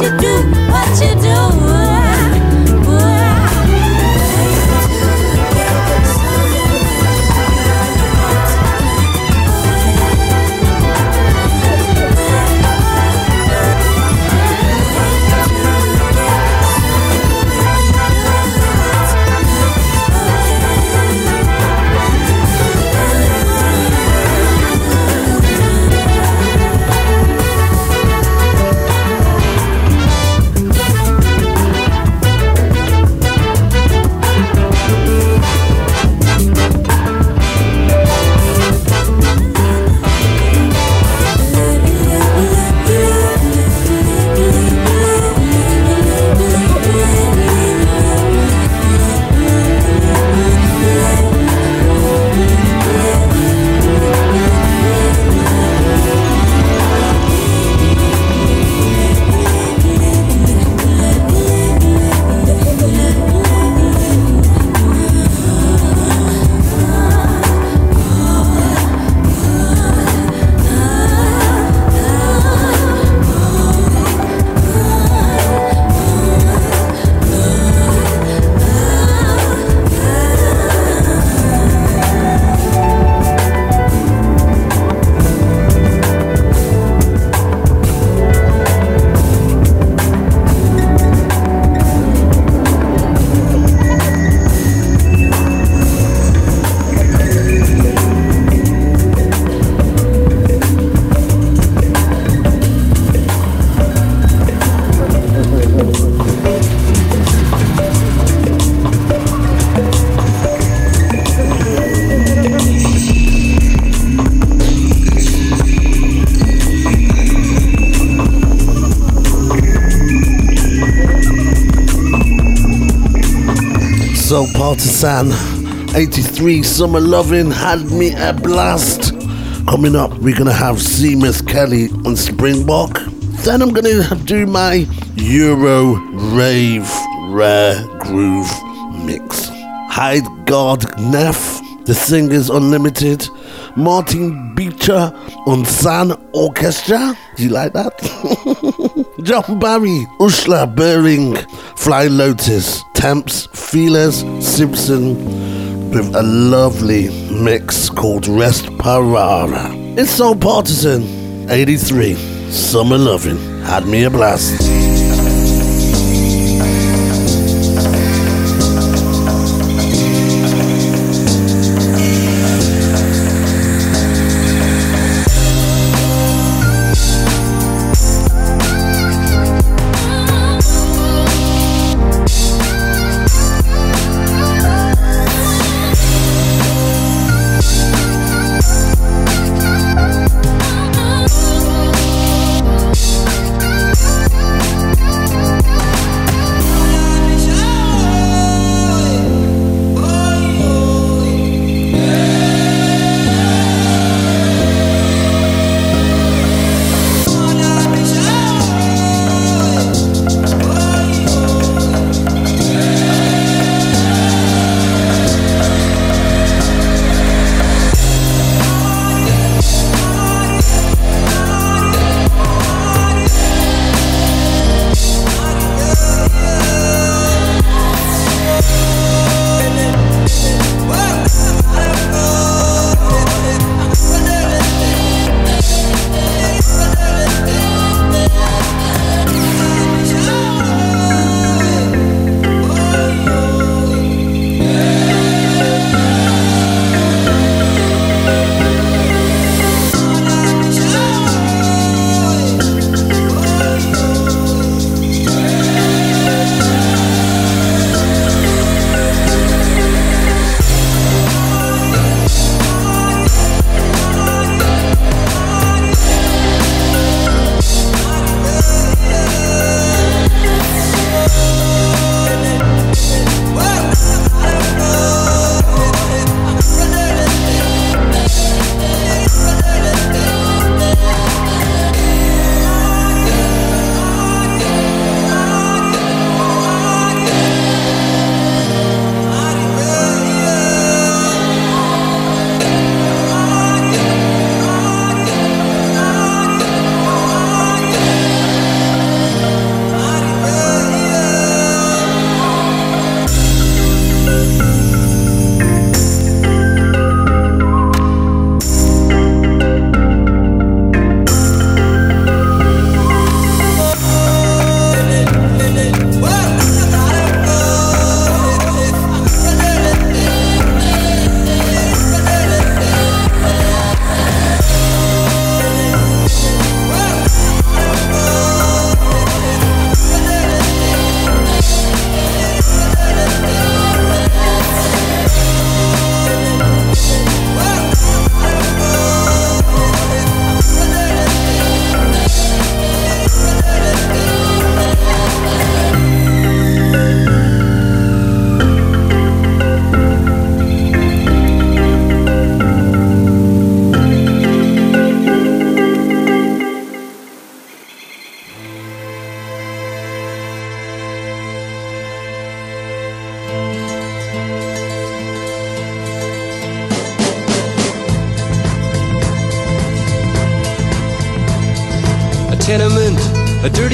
You do, what you do. Soul Partisan. 83 Summer Loving had me a blast. Coming up, we're gonna have Seamus Kelly on Springbok. Then I'm gonna do my Euro Rave Rare Groove mix. Hyde God Neff, The Singers Unlimited, Martin Beecher on San Orchestra. Do you like that? John Barry, Ushla Bering, Fly Lotus, Temps, Feelers, Simpson, with a lovely mix called Rest Parara. It's so partisan. 83, Summer Lovin' had me a blast.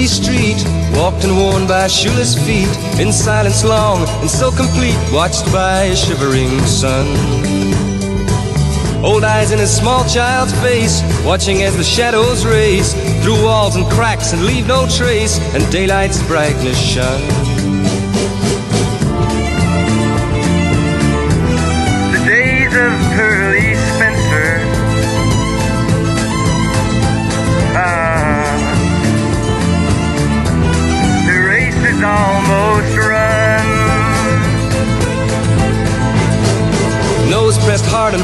Dirty street, walked and worn by shoeless feet, in silence long and so complete, watched by a shivering sun. Old eyes in a small child's face, watching as the shadows race. Through walls and cracks and leave no trace, and daylight's brightness shun.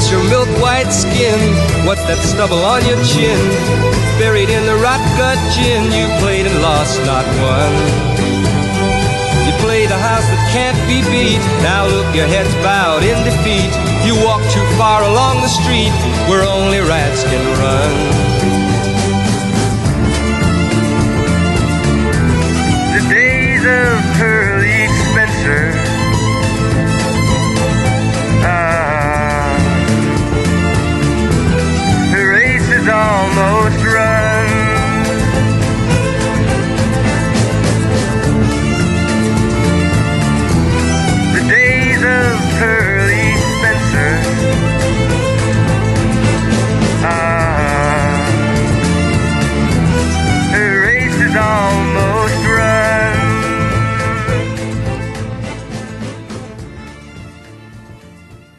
Where's your milk white skin? What's that stubble on your chin? Buried in the rot gut gin, you played and lost, not won. You played a house that can't be beat. Now look, your head's bowed in defeat. You walk too far along the street where only rats can run.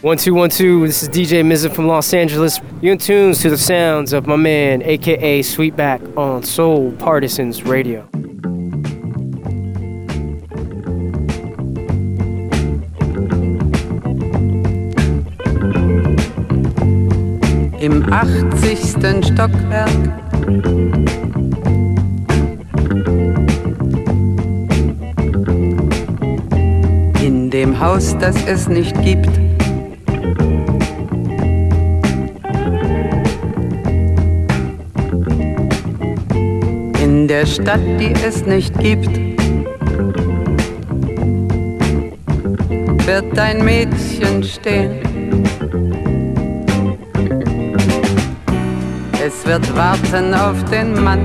One two one two. This is DJ Mizza from Los Angeles. You're in tunes to the sounds of my man, aka Sweetback, on Soul Partisans Radio. im 80. Stockwerk. In dem Haus, das es nicht gibt. Der Stadt, die es nicht gibt. Wird ein Mädchen stehen. Es wird warten auf den Mann.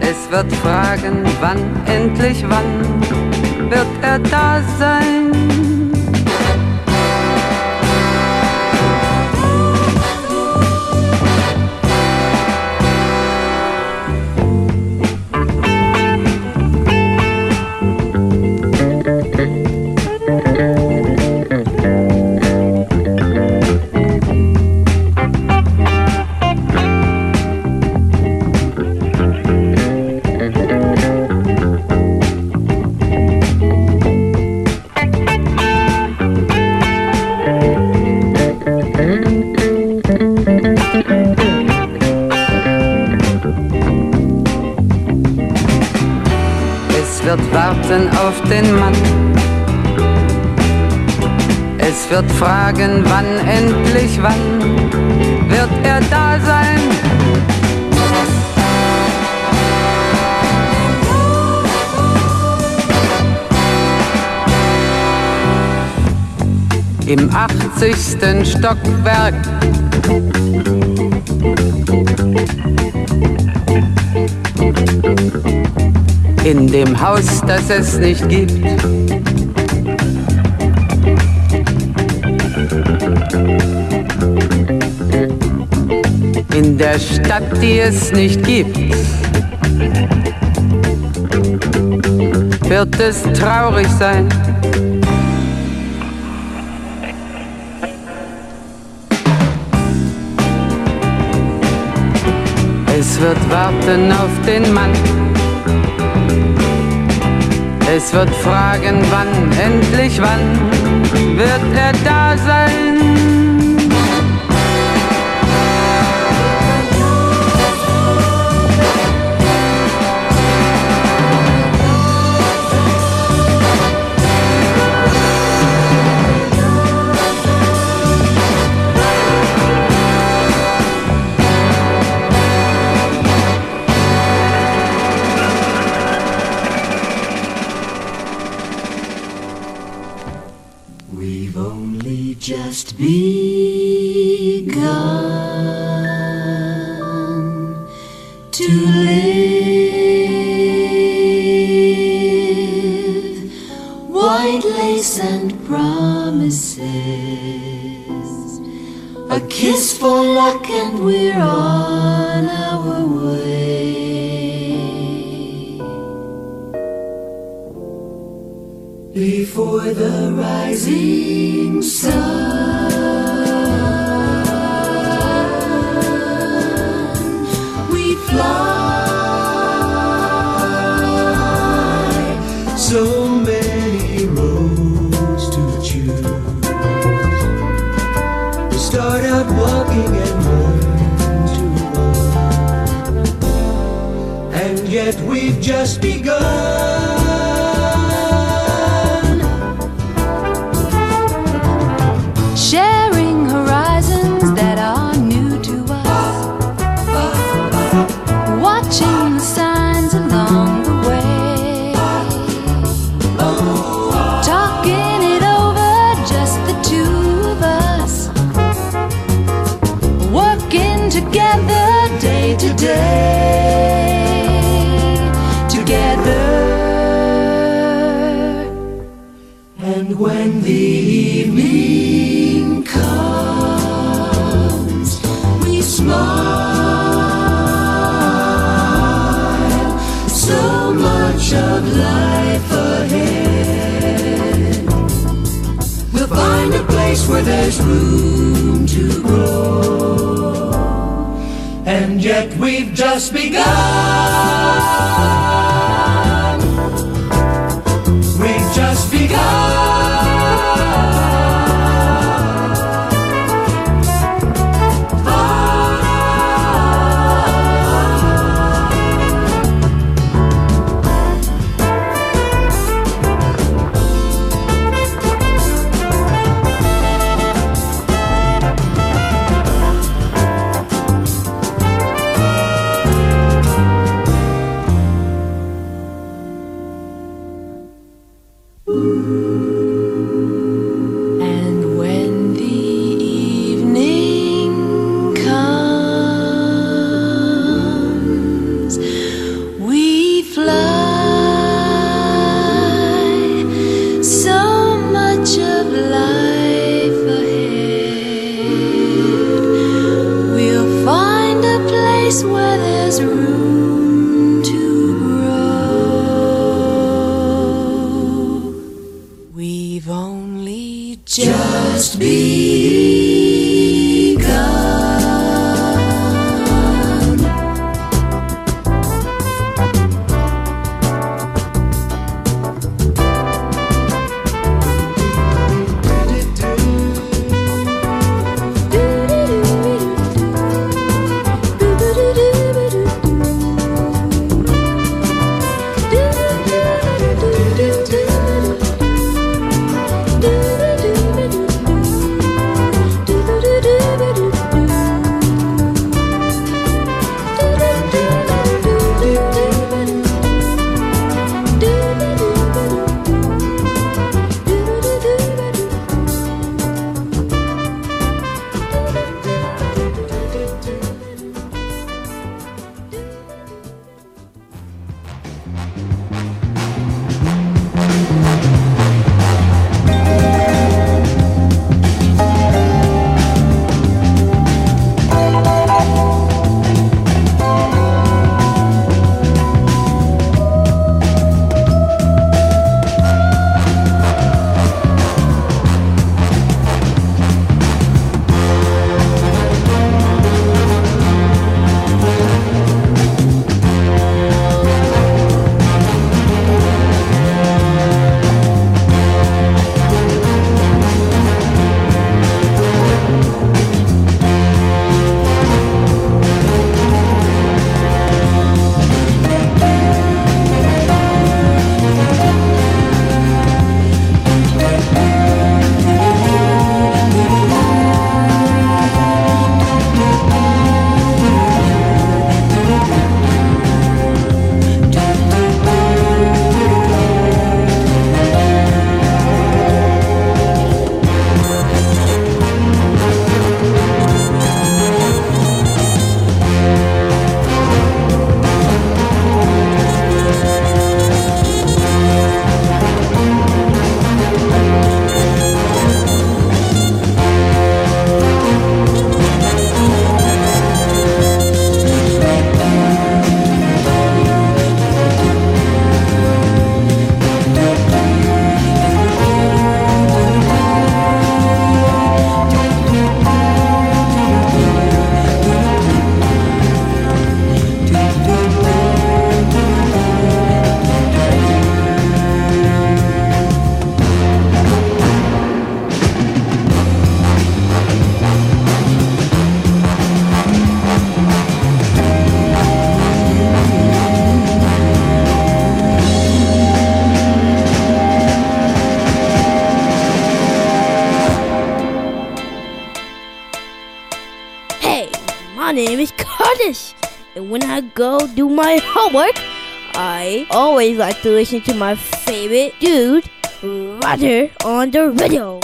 Es wird fragen, wann, endlich wann wird er da sein. Wird fragen, wann endlich wann wird er da sein. Im 80. Stockwerk. In dem Haus, das es nicht gibt. Der Stadt, die es nicht gibt. Wird es traurig sein. Es wird warten auf den Mann. Es wird fragen, wann, endlich wann wird er da sein. homework, I always like to listen to my favorite dude, Roger, on the radio.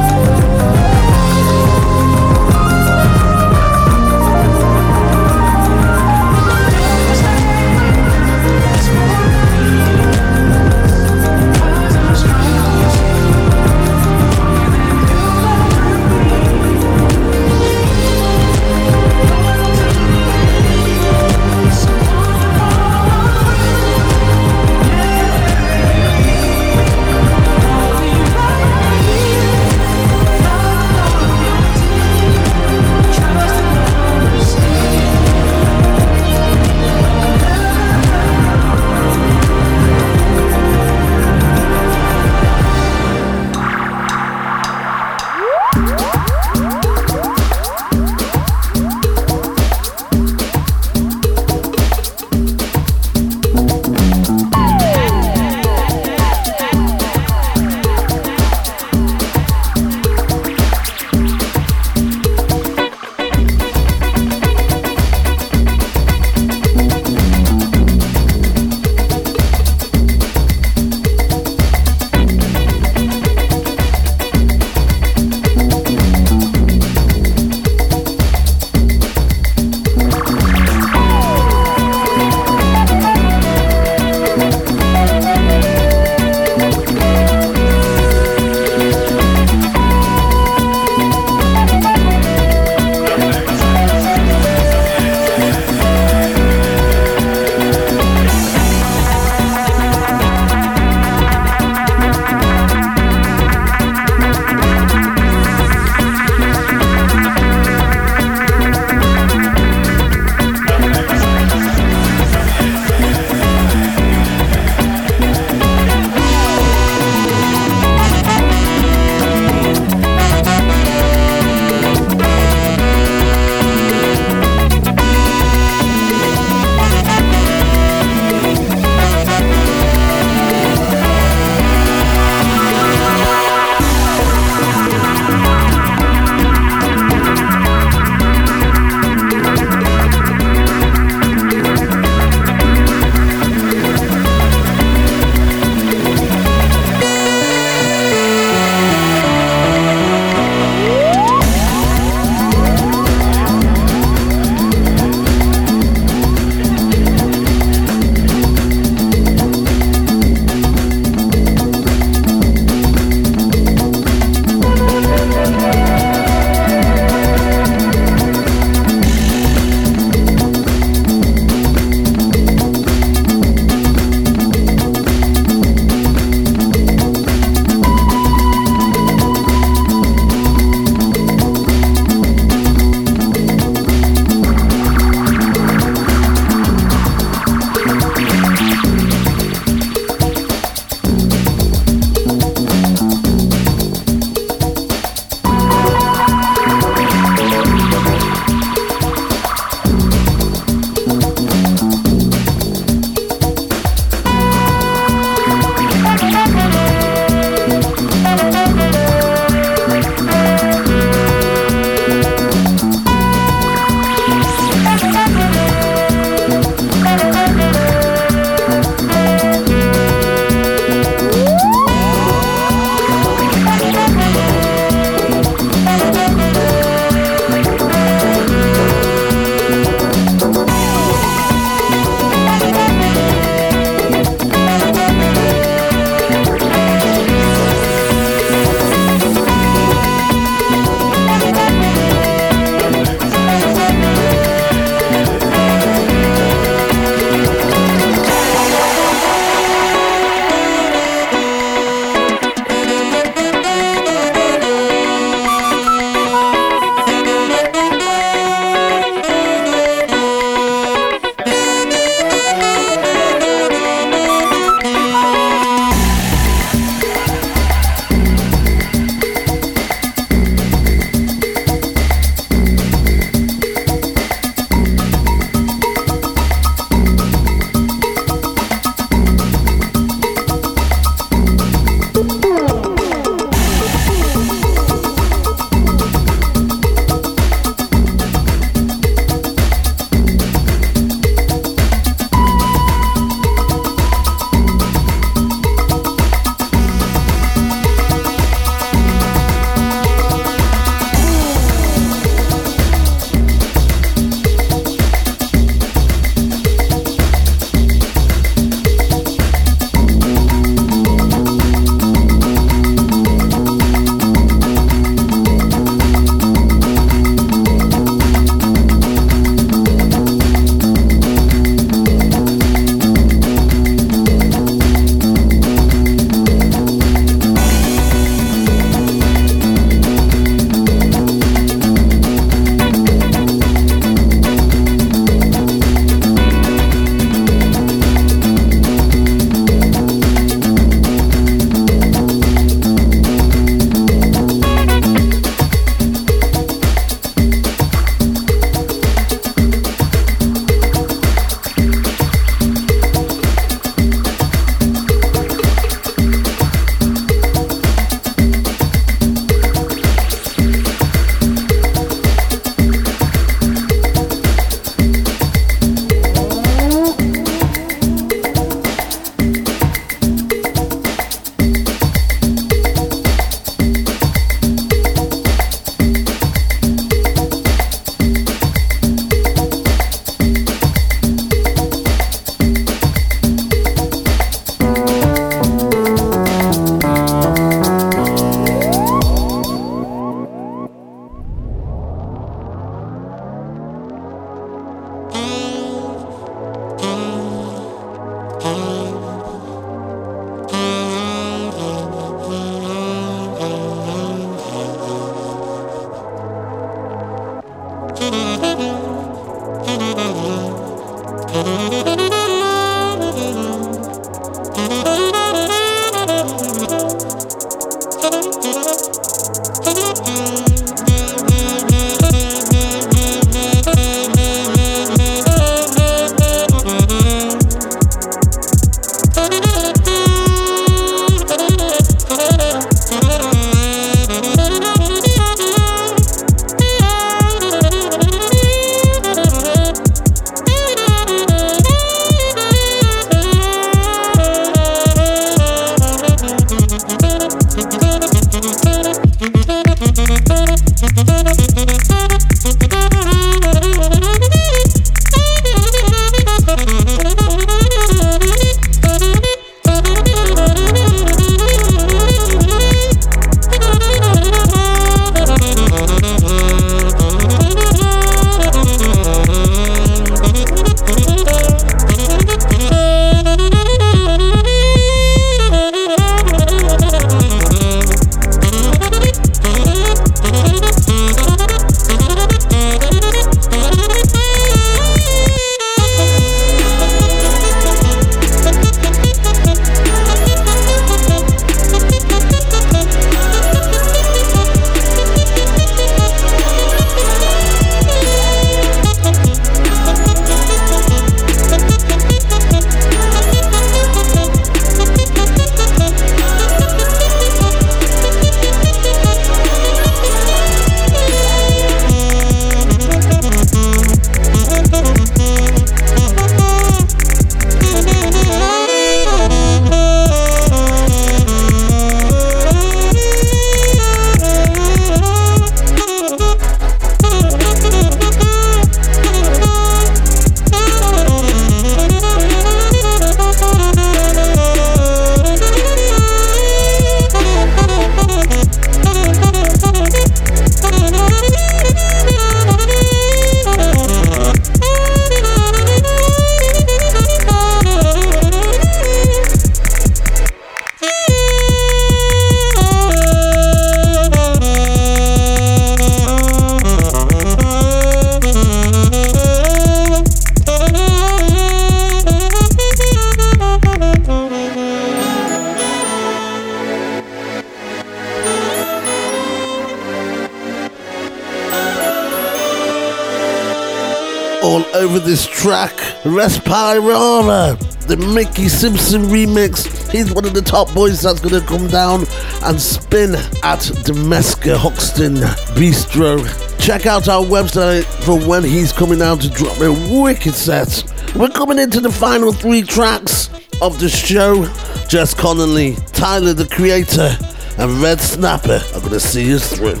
over this track, Respirana, the Mickey Simpson remix. He's one of the top boys that's going to come down and spin at Demeska Hoxton Bistro. Check out our website for when he's coming down to drop a wicked set. We're coming into the final three tracks of the show. Jess Connolly, Tyler the Creator, and Red Snapper are going to see us through.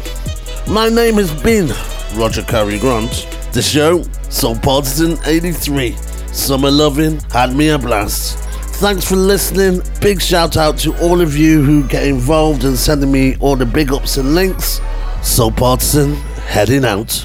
My name has been Roger Curry Grant. The show so partisan 83, Summer Loving had me a blast. Thanks for listening. Big shout out to all of you who get involved and sending me all the big ups and links. Soul Partisan heading out.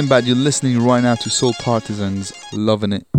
Sinbad, you're listening right now to Soul Partisans, loving it.